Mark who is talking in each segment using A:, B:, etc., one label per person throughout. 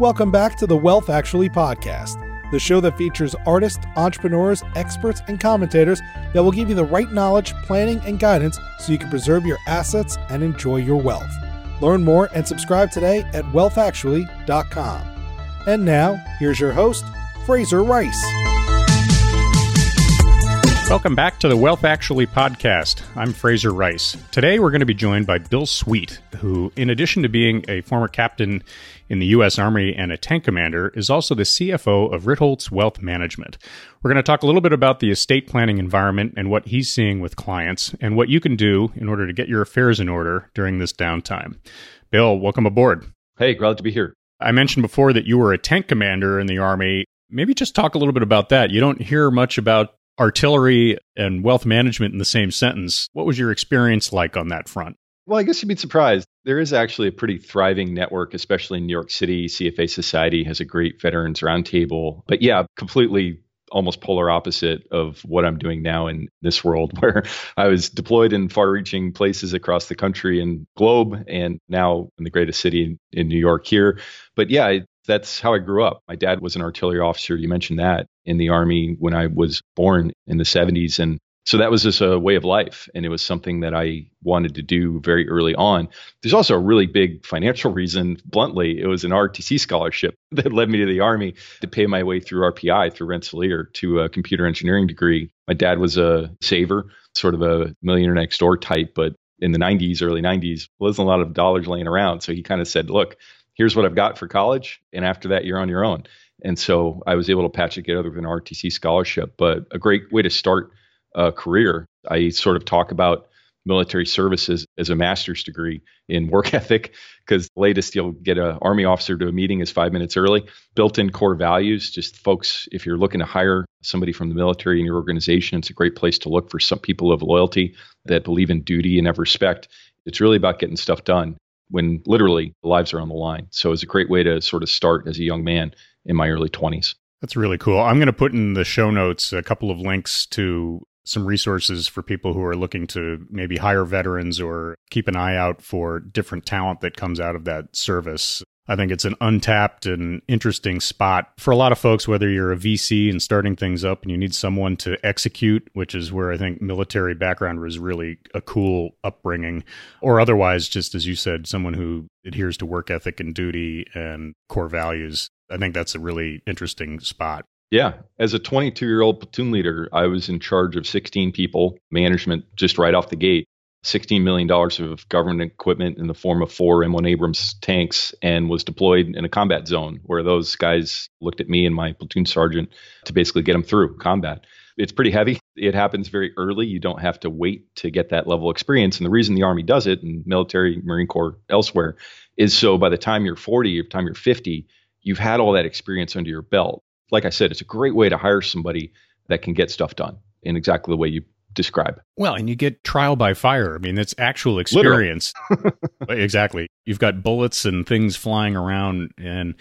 A: Welcome back to the Wealth Actually podcast, the show that features artists, entrepreneurs, experts, and commentators that will give you the right knowledge, planning, and guidance so you can preserve your assets and enjoy your wealth. Learn more and subscribe today at wealthactually.com. And now, here's your host, Frazer Rice.
B: Welcome back to the Wealth Actually podcast. I'm Frazer Rice. Today we're going to be joined by Bill Sweet, who, in addition to being a former captain in the U.S. Army and a tank commander, is also the CFO of Ritholtz Wealth Management. We're going to talk a little bit about the estate planning environment and what he's seeing with clients and what you can do in order to get your affairs in order during this downtime. Bill, welcome aboard.
C: Hey, glad to be here.
B: I mentioned before that you were a tank commander in the Army. Maybe just talk a little bit about that. You don't hear much about artillery and wealth management in the same sentence. What was your experience like on that front?
C: Well, I guess you'd be surprised. There is actually a pretty thriving network, especially in New York City. CFA Society has a great veterans roundtable. But yeah, completely almost polar opposite of what I'm doing now in this world, where I was deployed in far reaching places across the country and globe, and now in the greatest city in, New York here. But yeah, that's how I grew up. My dad was an artillery officer. You mentioned that in the Army when I was born in the 70s. And so that was just a way of life. And it was something that I wanted to do very early on. There's also a really big financial reason. Bluntly, it was an ROTC scholarship that led me to the Army to pay my way through RPI, through Rensselaer, to a computer engineering degree. My dad was a saver, sort of a millionaire next door type, but in the 90s, early 90s, wasn't a lot of dollars laying around. So he kind of said, look, here's what I've got for college. And after that, you're on your own. And so I was able to patch it together with an ROTC scholarship, but a great way to start a career. I sort of talk about military services as a master's degree in work ethic because latest you'll get an army officer to a meeting is five minutes early built-in core values just folks if you're looking to hire somebody from the military in your organization it's a great place to look for some people of loyalty that believe in duty and have respect it's really about getting stuff done when literally lives are on the line. So it's a great way to sort of start as a young man in my early 20s.
B: That's really cool. I'm going to put in the show notes a couple of links to some resources for people who are looking to maybe hire veterans or keep an eye out for different talent that comes out of that service. I think it's an untapped and interesting spot for a lot of folks, whether you're a VC and starting things up and you need someone to execute, which is where I think military background was really a cool upbringing, or otherwise, just as you said, someone who adheres to work ethic and duty and core values. I think that's a really interesting spot.
C: Yeah. As a 22 year old platoon leader, I was in charge of 16 people, management just right off the gate. $16 million of government equipment in the form of four M1 Abrams tanks and was deployed in a combat zone where those guys looked at me and my platoon sergeant to basically get them through combat. It's pretty heavy. It happens very early. You don't have to wait to get that level of experience. And the reason the Army does it and military, Marine Corps, elsewhere is so by the time you're 40, by the time you're 50, you've had all that experience under your belt. Like I said, it's a great way to hire somebody that can get stuff done in exactly the way you describe.
B: Well, and you get trial by fire. I mean, it's actual experience. exactly. You've got bullets and things flying around, and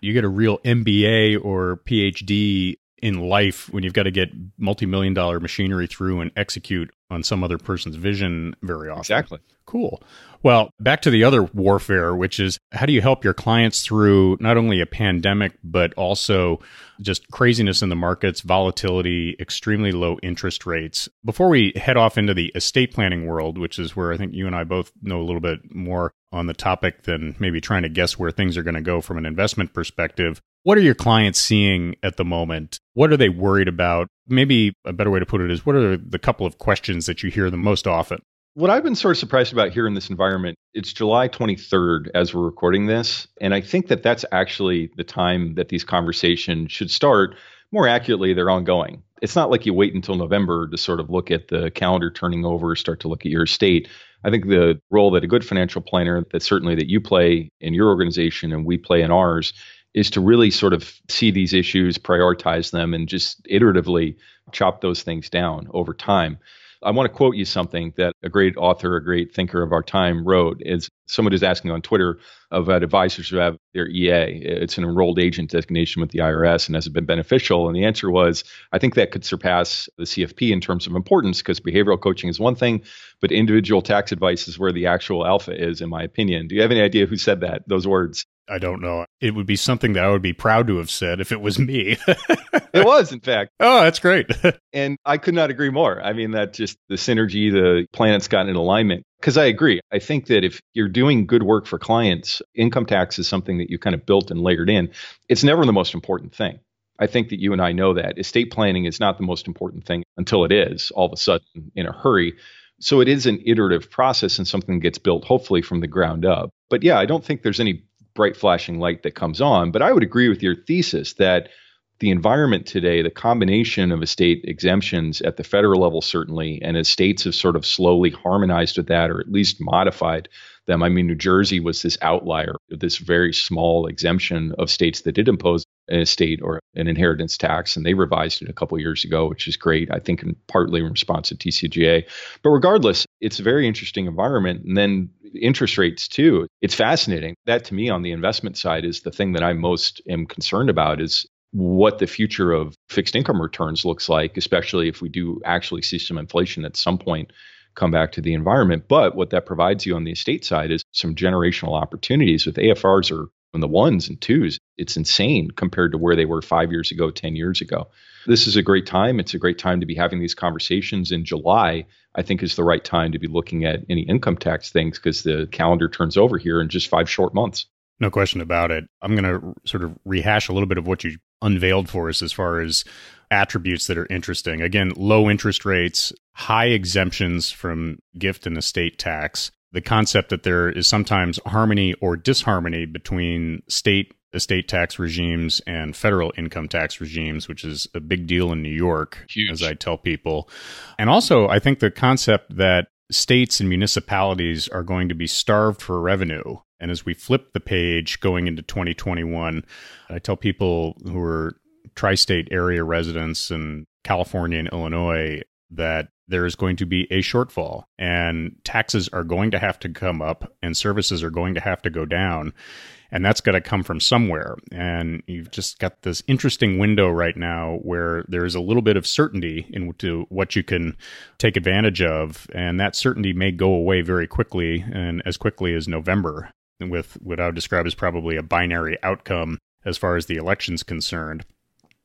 B: you get a real MBA or PhD in life when you've got to get multi-million dollar machinery through and execute on some other person's vision very often.
C: Exactly.
B: Cool. Well, back to the other warfare, which is how do you help your clients through not only a pandemic, but also just craziness in the markets, volatility, extremely low interest rates. Before we head off into the estate planning world, which is where I think you and I both know a little bit more on the topic than maybe trying to guess where things are going to go from an investment perspective, what are your clients seeing at the moment? What are they worried about? Maybe a better way to put it is what are the couple of questions that you hear the most often?
C: What I've been sort of surprised about here in this environment, it's July 23rd as we're recording this. And I think that that's actually the time that these conversations should start. More accurately, they're ongoing. It's not like you wait until November to sort of look at the calendar turning over, start to look at your estate. I think the role that a good financial planner, that certainly that you play in your organization and we play in ours, is to really sort of see these issues, prioritize them, and just iteratively chop those things down over time. I want to quote you something that a great author, a great thinker of our time wrote. Is someone is asking on Twitter about advisors who have their EA. It's an enrolled agent designation with the IRS, and has it been beneficial? And the answer was, I think that could surpass the CFP in terms of importance because behavioral coaching is one thing, but individual tax advice is where the actual alpha is, in my opinion. Do you have any idea who said that? Those words?
B: I don't know. It would be something that I would be proud to have said if it was me.
C: it was, in fact.
B: Oh, that's great.
C: and I could not agree more. I mean, that just the synergy, the planets got in alignment. Because I agree. I think that if you're doing good work for clients, income tax is something that you kind of built and layered in. It's never the most important thing. I think that you and I know that. Estate planning is not the most important thing until it is all of a sudden in a hurry. So it is an iterative process and something gets built hopefully from the ground up. But yeah, I don't think there's any bright flashing light that comes on. But I would agree with your thesis that the environment today, the combination of estate exemptions at the federal level, certainly, and as states have sort of slowly harmonized with that or at least modified them. I mean, New Jersey was this outlier, this very small exemption of states that did impose an estate or an inheritance tax, and they revised it a couple years ago, which is great. I think in partly in response to TCJA. But regardless, it's a very interesting environment. And then interest rates too. It's fascinating. That to me on the investment side is the thing that I most am concerned about is what the future of fixed income returns looks like, especially if we do actually see some inflation at some point come back to the environment. But what that provides you on the estate side is some generational opportunities with AFRs are the ones and twos. It's insane compared to where they were five years ago, 10 years ago. This is a great time. It's a great time to be having these conversations in July. I think is the right time to be looking at any income tax things because the calendar turns over here in just five short months.
B: No question about it. I'm going to sort of rehash a little bit of what you unveiled for us as far as attributes that are interesting. Again, low interest rates, high exemptions from gift and estate tax, the concept that there is sometimes harmony or disharmony between state estate tax regimes and federal income tax regimes, which is a big deal in New York,
C: Huge.
B: as I tell people. And also, I think the concept that states and municipalities are going to be starved for revenue. And as we flip the page going into 2021, I tell people who are tri state area residents in California and Illinois that there is going to be a shortfall and taxes are going to have to come up and services are going to have to go down and that's got to come from somewhere. And you've just got this interesting window right now where there's a little bit of certainty into what you can take advantage of and that certainty may go away very quickly and as quickly as November with what I would describe as probably a binary outcome as far as the election's concerned.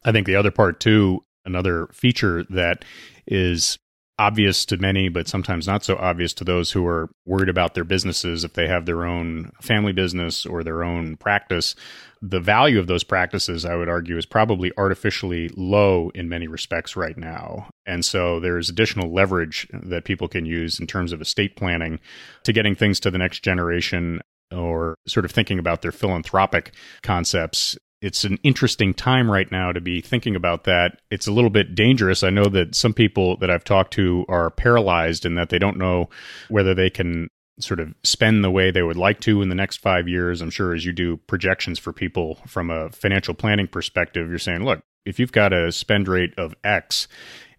B: I think the other part too, another feature that is obvious to many, but sometimes not so obvious to those who are worried about their businesses if they have their own family business or their own practice. The value of those practices, I would argue, is probably artificially low in many respects right now. And so there's additional leverage that people can use in terms of estate planning to getting things to the next generation or sort of thinking about their philanthropic concepts it's an interesting time right now to be thinking about that. It's a little bit dangerous. I know that some people that I've talked to are paralyzed in that they don't know whether they can sort of spend the way they would like to in the next five years. I'm sure as you do projections for people from a financial planning perspective, you're saying, look, if you've got a spend rate of X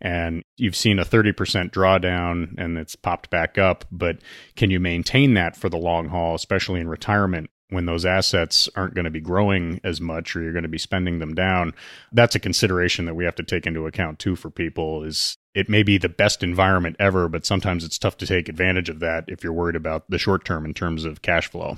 B: and you've seen a 30% drawdown and it's popped back up, but can you maintain that for the long haul, especially in retirement? When those assets aren't going to be growing as much or you're going to be spending them down that's a consideration that we have to take into account too for people is it may be the best environment ever but sometimes it's tough to take advantage of that if you're worried about the short term in terms of cash flow.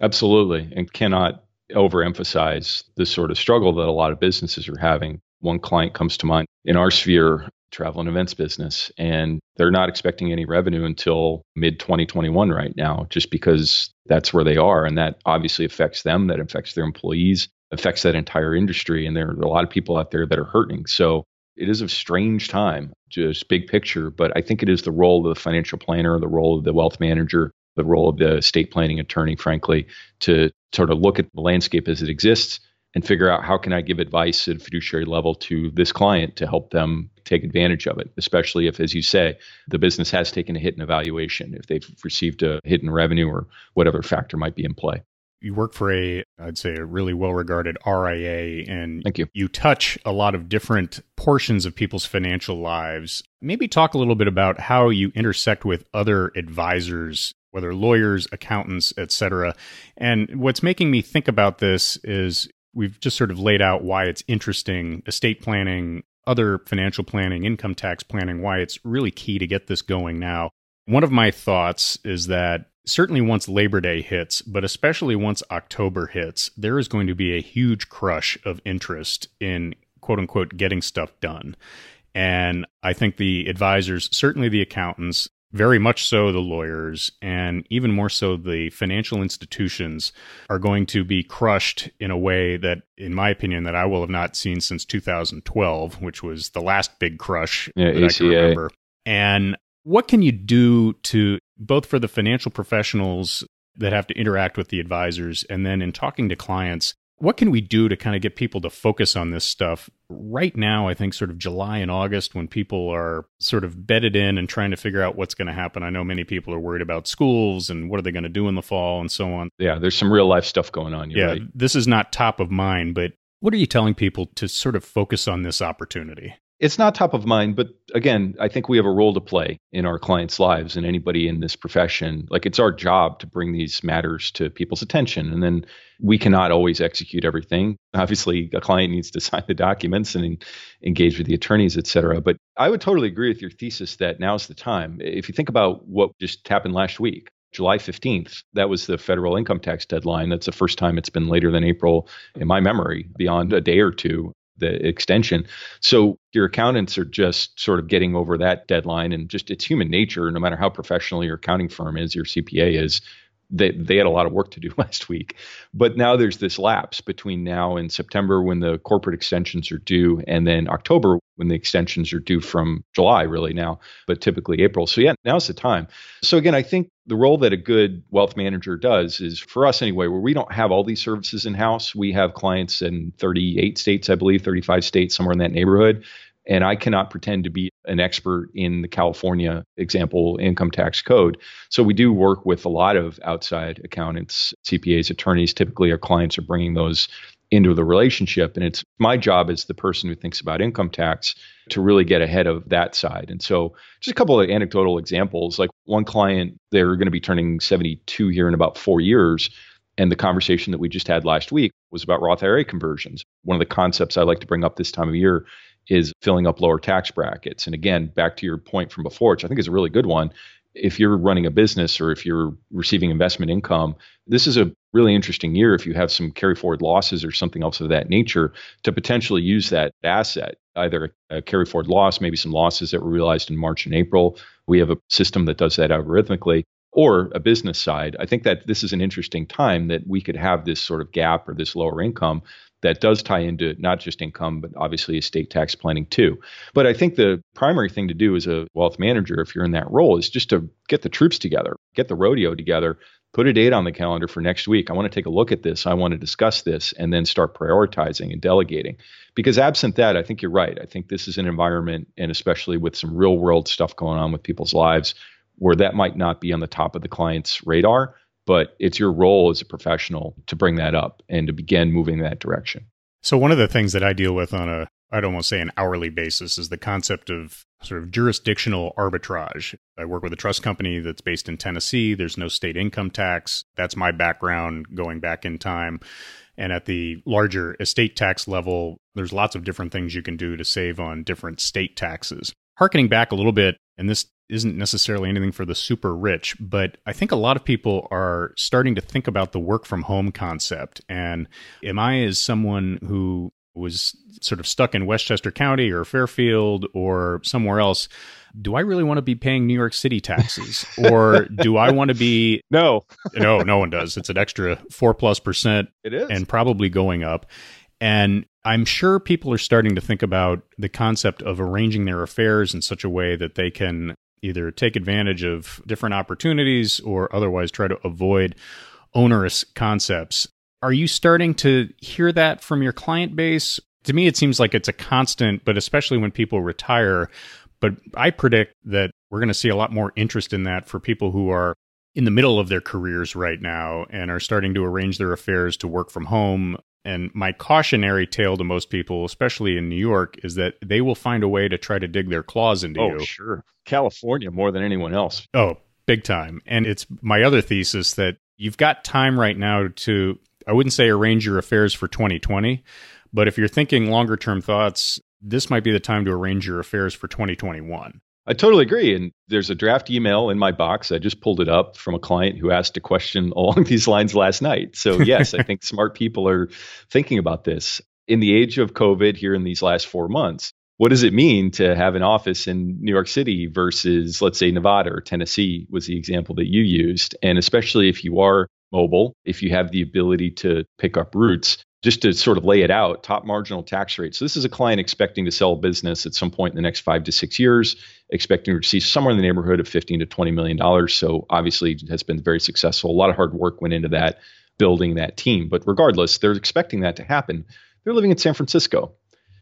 C: Absolutely and cannot overemphasize the sort of struggle that a lot of businesses are having. One client comes to mind in our sphere travel and events business and they're not expecting any revenue until mid 2021 right now just because that's where they are and that obviously affects them that affects their employees affects that entire industry and there are a lot of people out there that are hurting. So it is a strange time just big picture but i think it is the role of the financial planner the role of the wealth manager the role of the estate planning attorney frankly to sort of look at the landscape as it exists and figure out how can I give advice at a fiduciary level to this client to help them take advantage of it, especially if, as you say, the business has taken a hit in evaluation, if they've received a hit in revenue or whatever factor might be in play.
B: You work for a, I'd say, a really well regarded RIA, and
C: Thank you.
B: you touch a lot of different portions of people's financial lives. Maybe talk a little bit about how you intersect with other advisors whether lawyers, accountants, etc. And what's making me think about this is we've just sort of laid out why it's interesting estate planning, other financial planning, income tax planning, why it's really key to get this going now. One of my thoughts is that certainly once Labor Day hits, but especially once October hits, there is going to be a huge crush of interest in quote unquote getting stuff done. And I think the advisors, certainly the accountants, very much so the lawyers, and even more so the financial institutions are going to be crushed in a way that, in my opinion, that I will have not seen since 2012, which was the last big crush
C: yeah,
B: that
C: ACA.
B: I can remember. And what can you do to both for the financial professionals that have to interact with the advisors and then in talking to clients what can we do to kind of get people to focus on this stuff? Right now i think sort of july and august when people are sort of bedded in and trying to figure out what's going to happen i know many people are worried about schools and what are they going to do in the fall and so on.
C: Yeah there's some real life stuff going on
B: yeah
C: right.
B: this is not top of mind but what are you telling people to sort of focus on this opportunity
C: it's not top of mind, but again, I think we have a role to play in our clients' lives and anybody in this profession. Like it's our job to bring these matters to people's attention. And then we cannot always execute everything. Obviously, a client needs to sign the documents and engage with the attorneys, et cetera. But I would totally agree with your thesis that now's the time. If you think about what just happened last week, July 15th, that was the federal income tax deadline. That's the first time it's been later than April in my memory, beyond a day or two the extension. So your accountants are just sort of getting over that deadline and just it's human nature, no matter how professional your accounting firm is, your CPA is, they, they had a lot of work to do last week. But now there's this lapse between now and September when the corporate extensions are due, and then October when the extensions are due from July, really now, but typically April. So, yeah, now's the time. So, again, I think the role that a good wealth manager does is for us anyway, where we don't have all these services in house, we have clients in 38 states, I believe, 35 states, somewhere in that neighborhood. And I cannot pretend to be an expert in the California example income tax code. So we do work with a lot of outside accountants, CPAs, attorneys. Typically, our clients are bringing those into the relationship. And it's my job as the person who thinks about income tax to really get ahead of that side. And so, just a couple of anecdotal examples like one client, they're going to be turning 72 here in about four years. And the conversation that we just had last week was about Roth IRA conversions. One of the concepts I like to bring up this time of year is filling up lower tax brackets. And again, back to your point from before, which I think is a really good one. If you're running a business or if you're receiving investment income, this is a really interesting year if you have some carry forward losses or something else of that nature to potentially use that asset, either a carry forward loss, maybe some losses that were realized in March and April. We have a system that does that algorithmically, or a business side. I think that this is an interesting time that we could have this sort of gap or this lower income that does tie into not just income, but obviously estate tax planning too. But I think the primary thing to do as a wealth manager, if you're in that role, is just to get the troops together, get the rodeo together, put a date on the calendar for next week. I want to take a look at this. I want to discuss this and then start prioritizing and delegating. Because absent that, I think you're right. I think this is an environment, and especially with some real world stuff going on with people's lives, where that might not be on the top of the client's radar but it's your role as a professional to bring that up and to begin moving that direction.
B: So one of the things that I deal with on a I'd almost say an hourly basis is the concept of sort of jurisdictional arbitrage. I work with a trust company that's based in Tennessee. There's no state income tax. That's my background going back in time. And at the larger estate tax level, there's lots of different things you can do to save on different state taxes. Harkening back a little bit, and this isn't necessarily anything for the super rich, but I think a lot of people are starting to think about the work from home concept. And am I, as someone who was sort of stuck in Westchester County or Fairfield or somewhere else, do I really want to be paying New York City taxes? or do I want to be.
C: No.
B: no, no one does. It's an extra four plus percent.
C: It is.
B: And probably going up. And I'm sure people are starting to think about the concept of arranging their affairs in such a way that they can either take advantage of different opportunities or otherwise try to avoid onerous concepts. Are you starting to hear that from your client base? To me, it seems like it's a constant, but especially when people retire. But I predict that we're going to see a lot more interest in that for people who are in the middle of their careers right now and are starting to arrange their affairs to work from home and my cautionary tale to most people, especially in New York, is that they will find a way to try to dig their claws into
C: oh,
B: you.
C: Oh, sure. California more than anyone else.
B: Oh, big time. And it's my other thesis that you've got time right now to, I wouldn't say arrange your affairs for 2020, but if you're thinking longer term thoughts, this might be the time to arrange your affairs for 2021.
C: I totally agree. And there's a draft email in my box. I just pulled it up from a client who asked a question along these lines last night. So, yes, I think smart people are thinking about this. In the age of COVID here in these last four months, what does it mean to have an office in New York City versus, let's say, Nevada or Tennessee was the example that you used? And especially if you are mobile, if you have the ability to pick up routes, just to sort of lay it out, top marginal tax rate. So this is a client expecting to sell a business at some point in the next five to six years, expecting to receive somewhere in the neighborhood of 15 to 20 million dollars. So obviously has been very successful. A lot of hard work went into that, building that team. But regardless, they're expecting that to happen. They're living in San Francisco.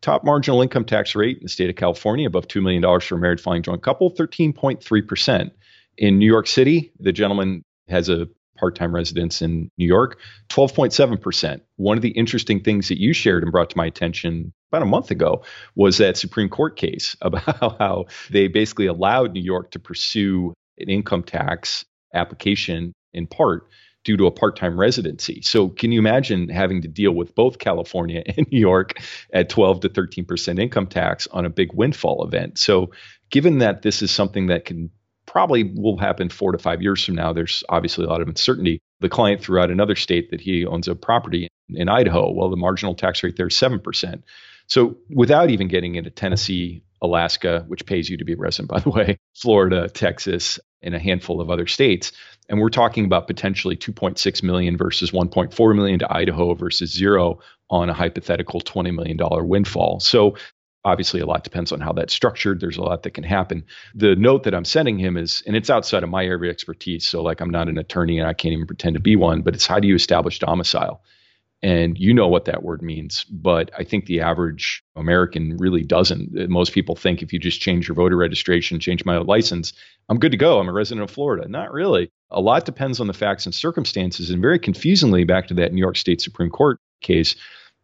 C: Top marginal income tax rate in the state of California, above $2 million for a married filing joint couple, 13.3%. In New York City, the gentleman has a part time residents in New York, 12.7%. One of the interesting things that you shared and brought to my attention about a month ago was that Supreme Court case about how they basically allowed New York to pursue an income tax application in part due to a part-time residency. So can you imagine having to deal with both California and New York at 12 to 13% income tax on a big windfall event? So given that this is something that can probably will happen four to five years from now. There's obviously a lot of uncertainty. The client threw out another state that he owns a property in Idaho. Well, the marginal tax rate there is 7%. So without even getting into Tennessee, Alaska, which pays you to be a resident, by the way, Florida, Texas, and a handful of other states. And we're talking about potentially 2.6 million versus 1.4 million to Idaho versus zero on a hypothetical $20 million windfall. So obviously a lot depends on how that's structured. There's a lot that can happen. The note that i'm sending him is and it's outside of my area of expertise so like i'm not an attorney and i can't even pretend to be one but it's how do you establish domicile? And you know what that word means but i think the average american really doesn't. Most people think if you just change your voter registration change my license i'm good to go. I'm a resident of florida. Not really. A lot depends on the facts and circumstances and very confusingly back to that new york state supreme court case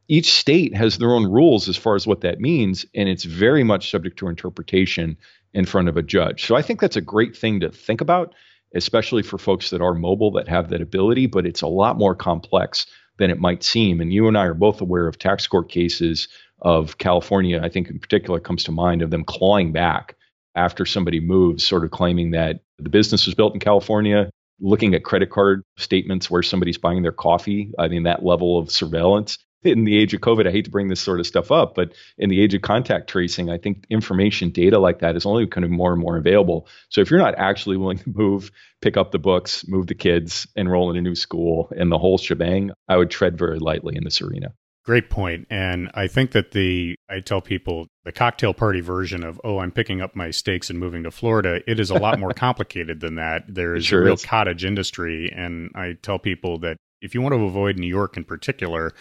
C: each state has their own rules as far as what that means, and it's very much subject to interpretation in front of a judge. So I think that's a great thing to think about, especially for folks that are mobile that have that ability, but it's a lot more complex than it might seem. And you and I are both aware of tax court cases of California, I think in particular comes to mind of them clawing back after somebody moves, sort of claiming that the business was built in California, looking at credit card statements where somebody's buying their coffee. I mean, that level of surveillance in the age of COVID, I hate to bring this sort of stuff up, but in the age of contact tracing, I think information data like that is only becoming more and more available. So if you're not actually willing to move, pick up the books, move the kids, enroll in a new school, and the whole shebang, I would tread very lightly in this arena.
B: Great point. And I think that the, I tell people the cocktail party version of, oh, I'm picking up my stakes and moving to Florida, it is a lot more complicated than that. There is sure a real is. cottage industry. And I tell people that if you want to avoid New York in particular,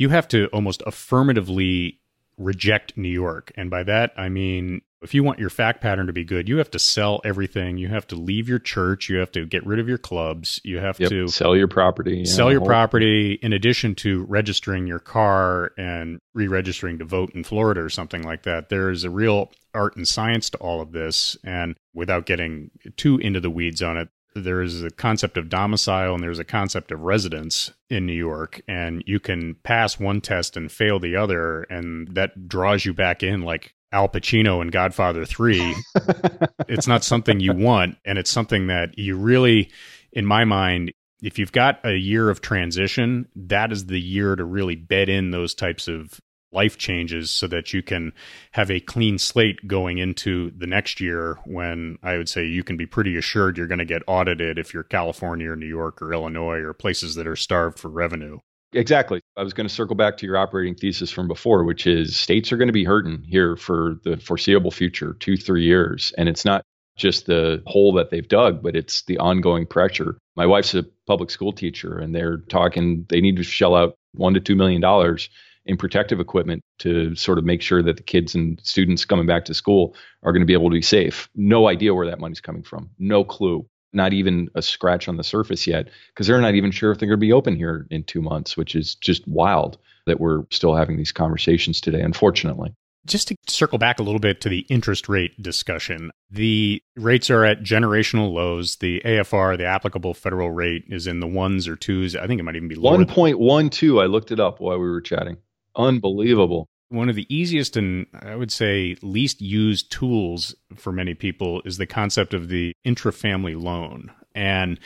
B: you have to almost affirmatively reject New York. And by that, I mean, if you want your fact pattern to be good, you have to sell everything. You have to leave your church. You have to get rid of your clubs. You have yep. to
C: sell your property.
B: Sell yeah, your property in addition to registering your car and re registering to vote in Florida or something like that. There is a real art and science to all of this. And without getting too into the weeds on it, there is a concept of domicile and there's a concept of residence in New York, and you can pass one test and fail the other, and that draws you back in like Al Pacino in Godfather 3. it's not something you want, and it's something that you really, in my mind, if you've got a year of transition, that is the year to really bed in those types of life changes so that you can have a clean slate going into the next year when I would say you can be pretty assured you're going to get audited if you're California or New York or Illinois or places that are starved for revenue.
C: Exactly. I was going to circle back to your operating thesis from before, which is states are going to be hurting here for the foreseeable future, two, three years. And it's not just the hole that they've dug, but it's the ongoing pressure. My wife's a public school teacher, and they're talking, they need to shell out one to two million in protective equipment to sort of make sure that the kids and students coming back to school are going to be able to be safe. No idea where that money's coming from. No clue. Not even a scratch on the surface yet because they're not even sure if they're going to be open here in two months, which is just wild that we're still having these conversations today, unfortunately.
B: Just to circle back a little bit to the interest rate discussion, the rates are at generational lows. The AFR, the applicable federal rate, is in the ones or twos. I think it might even be
C: lower. 1.12. I looked it up while we were chatting. Unbelievable.
B: one of the easiest and I would say least used tools for many people is the concept of the intra-family loan. And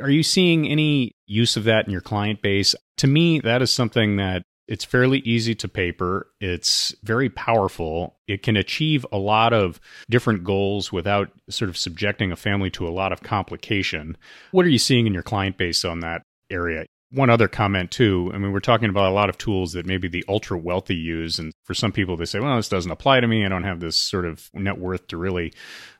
B: are you seeing any use of that in your client base? To me, that is something that it's fairly easy to paper. It's very powerful. It can achieve a lot of different goals without sort of subjecting a family to a lot of complication. What are you seeing in your client base on that area? One other comment too. I mean, we're talking about a lot of tools that maybe the ultra wealthy use. And for some people, they say, well, this doesn't apply to me. I don't have this sort of net worth to really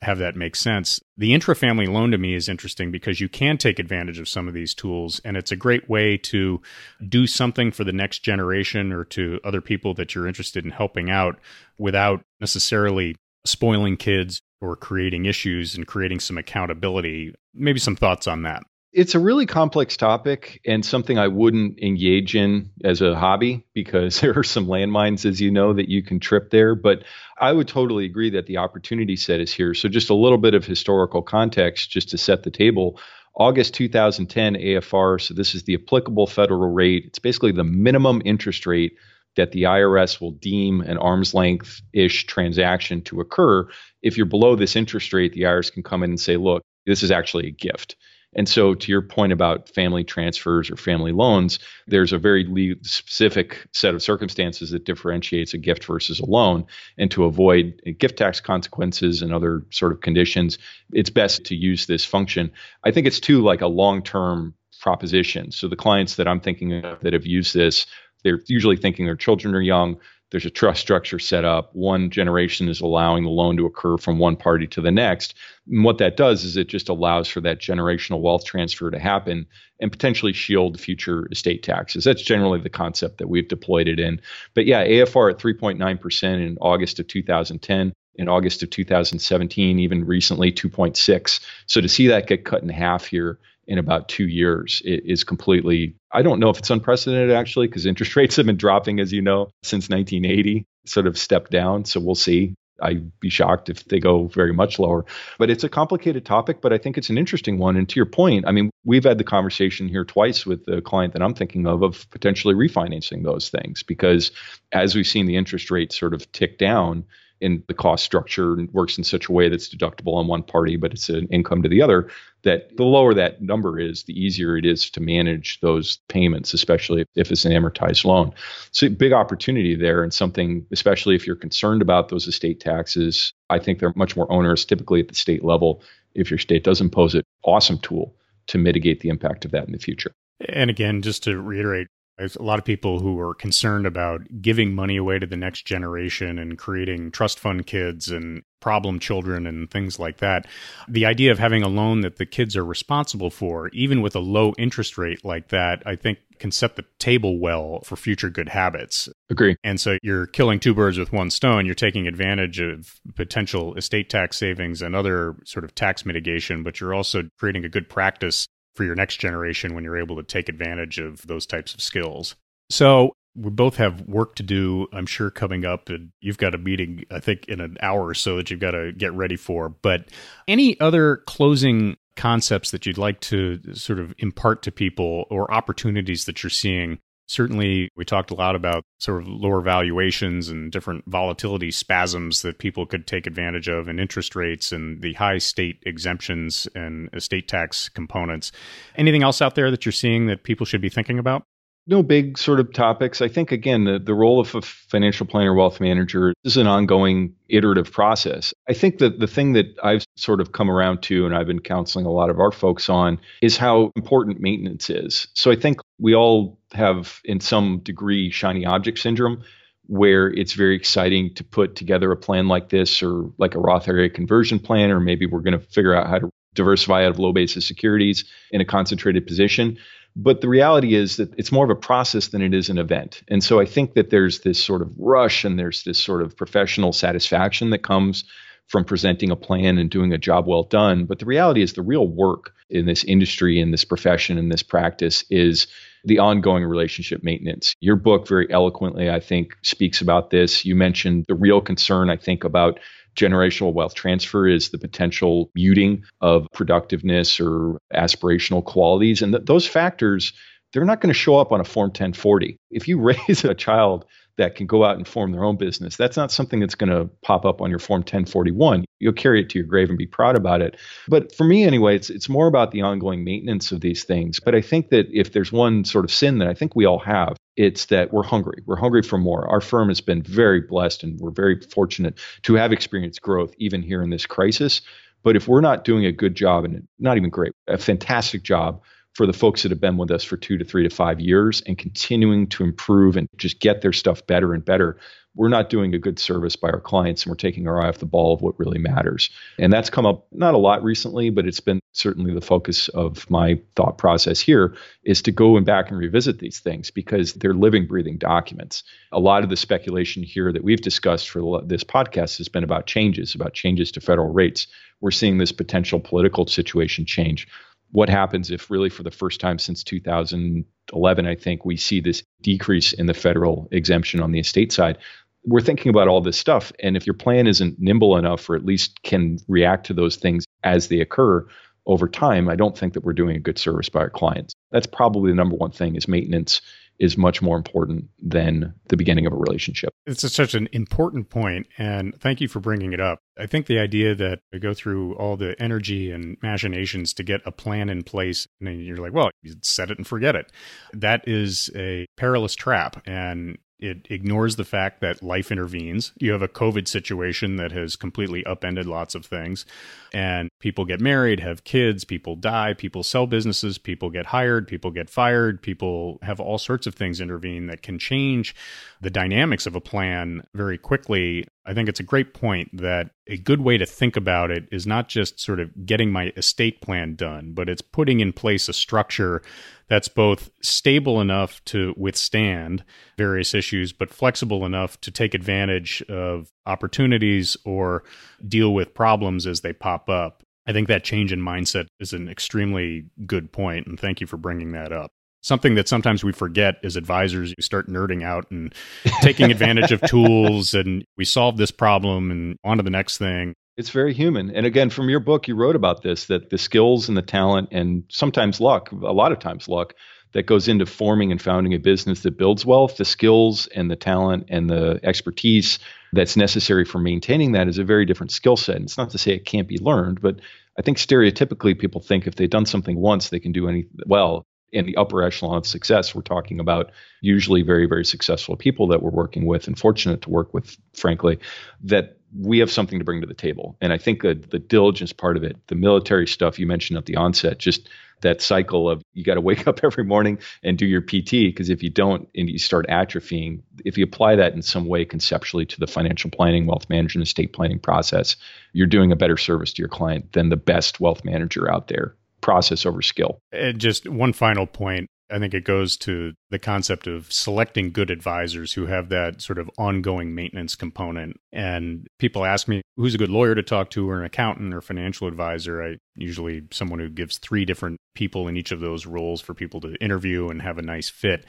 B: have that make sense. The intra-family loan to me is interesting because you can take advantage of some of these tools. And it's a great way to do something for the next generation or to other people that you're interested in helping out without necessarily spoiling kids or creating issues and creating some accountability. Maybe some thoughts on that.
C: It's a really complex topic and something I wouldn't engage in as a hobby because there are some landmines, as you know, that you can trip there. But I would totally agree that the opportunity set is here. So, just a little bit of historical context just to set the table. August 2010 AFR, so this is the applicable federal rate. It's basically the minimum interest rate that the IRS will deem an arm's length ish transaction to occur. If you're below this interest rate, the IRS can come in and say, look, this is actually a gift. And so, to your point about family transfers or family loans, there's a very specific set of circumstances that differentiates a gift versus a loan. And to avoid gift tax consequences and other sort of conditions, it's best to use this function. I think it's too like a long term proposition. So, the clients that I'm thinking of that have used this, they're usually thinking their children are young there's a trust structure set up. One generation is allowing the loan to occur from one party to the next. And what that does is it just allows for that generational wealth transfer to happen and potentially shield future estate taxes. That's generally the concept that we've deployed it in. But yeah, AFR at 3.9% in August of 2010 in August of 2017, even recently 2.6. So to see that get cut in half here in about two years it is completely, I don't know if it's unprecedented actually, because interest rates have been dropping, as you know, since 1980, sort of stepped down. So we'll see. I'd be shocked if they go very much lower. But it's a complicated topic, but I think it's an interesting one. And to your point, I mean, we've had the conversation here twice with the client that I'm thinking of of potentially refinancing those things because as we've seen the interest rate sort of tick down, in the cost structure works in such a way that's deductible on one party, but it's an income to the other, that the lower that number is, the easier it is to manage those payments, especially if it's an amortized loan. So, big opportunity there, and something, especially if you're concerned about those estate taxes, I think they're much more onerous typically at the state level. If your state does impose it, awesome tool to mitigate the impact of that in the future.
B: And again, just to reiterate, there's a lot of people who are concerned about giving money away to the next generation and creating trust fund kids and problem children and things like that. The idea of having a loan that the kids are responsible for, even with a low interest rate like that, I think can set the table well for future good habits.
C: Agree.
B: And so you're killing two birds with one stone. You're taking advantage of potential estate tax savings and other sort of tax mitigation, but you're also creating a good practice for your next generation when you're able to take advantage of those types of skills. So we both have work to do, I'm sure, coming up. And you've got a meeting, I think, in an hour or so that you've got to get ready for. But any other closing concepts that you'd like to sort of impart to people or opportunities that you're seeing certainly we talked a lot about sort of lower valuations and different volatility spasms that people could take advantage of and interest rates and the high state exemptions and estate tax components. Anything else out there that you're seeing that people should be thinking about
C: no big sort of topics. I think again the, the role of a financial planner, wealth manager is an ongoing iterative process. I think that the thing that I've sort of come around to and I've been counseling a lot of our folks on is how important maintenance is. So I think we all have in some degree shiny object syndrome where it's very exciting to put together a plan like this or like a Roth IRA conversion plan or maybe we're going to figure out how to diversify out of low basis securities in a concentrated position. But the reality is that it's more of a process than it is an event. And so I think that there's this sort of rush and there's this sort of professional satisfaction that comes from presenting a plan and doing a job well done. But the reality is the real work in this industry, in this profession, in this practice is the ongoing relationship maintenance. Your book very eloquently, I think, speaks about this. You mentioned the real concern, I think, about generational wealth transfer is the potential muting of productiveness or aspirational qualities. And th- those factors they're not going to show up on a Form 1040. If you raise a child that can go out and form their own business, that's not something that's going to pop up on your Form 1041. You'll carry it to your grave and be proud about it. But for me, anyway, it's, it's more about the ongoing maintenance of these things. But I think that if there's one sort of sin that I think we all have, it's that we're hungry. We're hungry for more. Our firm has been very blessed and we're very fortunate to have experienced growth even here in this crisis. But if we're not doing a good job, and not even great, a fantastic job for the folks that have been with us for two to three to five years and continuing to improve and just get their stuff better and better, we're not doing a good service by our clients and we're taking our eye off the ball of what really matters. And that's come up not a lot recently, but it's been certainly the focus of my thought process here is to go and back and revisit these things because they're living, breathing documents. A lot of the speculation here that we've discussed for this podcast has been about changes, about changes to federal rates. We're seeing this potential political situation change what happens if really for the first time since 2011 i think we see this decrease in the federal exemption on the estate side. We're thinking about all this stuff and if your plan isn't nimble enough or at least can react to those things as they occur over time i don't think that we're doing a good service by our clients. That's probably the number one thing is maintenance is much more important than the beginning of a relationship.
B: It's such an important point, and thank you for bringing it up. I think the idea that we go through all the energy and machinations to get a plan in place, and you're like, well, you set it and forget it. That is a perilous trap. And it ignores the fact that life intervenes. You have a COVID situation that has completely upended lots of things. And people get married, have kids, people die, people sell businesses, people get hired, people get fired, people have all sorts of things intervene that can change the dynamics of a plan very quickly. I think it's a great point that a good way to think about it is not just sort of getting my estate plan done, but it's putting in place a structure that's both stable enough to withstand various issues, but flexible enough to take advantage of opportunities or deal with problems as they pop up. I think that change in mindset is an extremely good point, and thank you for bringing that up. Something that sometimes we forget as advisors, you start nerding out and taking advantage of tools, and we solve this problem and on to the next thing.
C: It's very human. And again, from your book, you wrote about this that the skills and the talent, and sometimes luck, a lot of times luck, that goes into forming and founding a business that builds wealth, the skills and the talent and the expertise that's necessary for maintaining that is a very different skill set. And it's not to say it can't be learned, but I think stereotypically people think if they've done something once, they can do any well. In the upper echelon of success, we're talking about usually very, very successful people that we're working with and fortunate to work with, frankly, that we have something to bring to the table. And I think the, the diligence part of it, the military stuff you mentioned at the onset, just that cycle of you got to wake up every morning and do your PT because if you don't and you start atrophying, if you apply that in some way conceptually to the financial planning, wealth management, estate planning process, you're doing a better service to your client than the best wealth manager out there. Process over skill.
B: And just one final point. I think it goes to the concept of selecting good advisors who have that sort of ongoing maintenance component. And people ask me, who's a good lawyer to talk to, or an accountant or financial advisor? I usually someone who gives three different people in each of those roles for people to interview and have a nice fit.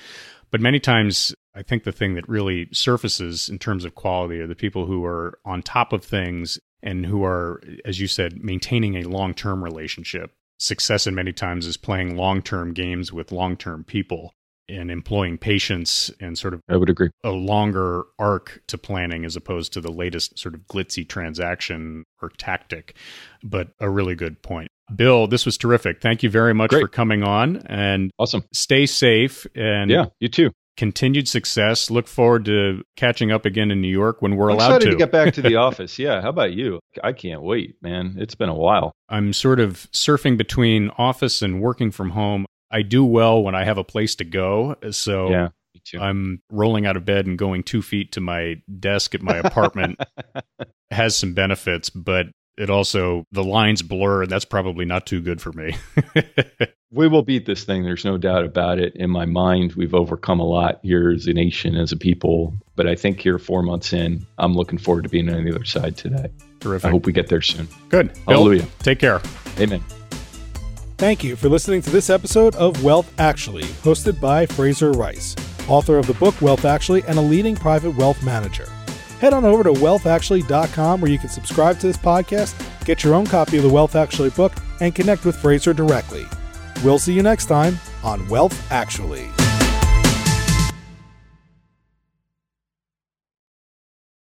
B: But many times, I think the thing that really surfaces in terms of quality are the people who are on top of things and who are, as you said, maintaining a long term relationship success in many times is playing long term games with long term people and employing patience and sort of
C: I would agree
B: a longer arc to planning as opposed to the latest sort of glitzy transaction or tactic. But a really good point. Bill, this was terrific. Thank you very much Great. for coming on and
C: awesome.
B: Stay safe and
C: yeah, you too
B: continued success. Look forward to catching up again in New York when we're
C: I'm
B: allowed
C: to. to get back to the office. Yeah, how about you? I can't wait, man. It's been a while.
B: I'm sort of surfing between office and working from home. I do well when I have a place to go. So
C: yeah.
B: I'm rolling out of bed and going two feet to my desk at my apartment has some benefits, but it also the lines blur and that's probably not too good for me.
C: We will beat this thing there's no doubt about it. In my mind we've overcome a lot here as a nation as a people but i think here four months in i'm looking forward to being on the other side today.
B: Terrific.
C: I hope we get there soon.
B: Good.
C: Hallelujah.
B: Bill, take care.
C: Amen.
A: Thank you for listening to this episode of wealth actually hosted by Frazer Rice author of the book wealth actually and a leading private wealth manager head on over to wealthactually.com where you can subscribe to this podcast, get your own copy of the Wealth Actually book, and connect with Frazer directly. We'll see you next time. on Wealth Actually.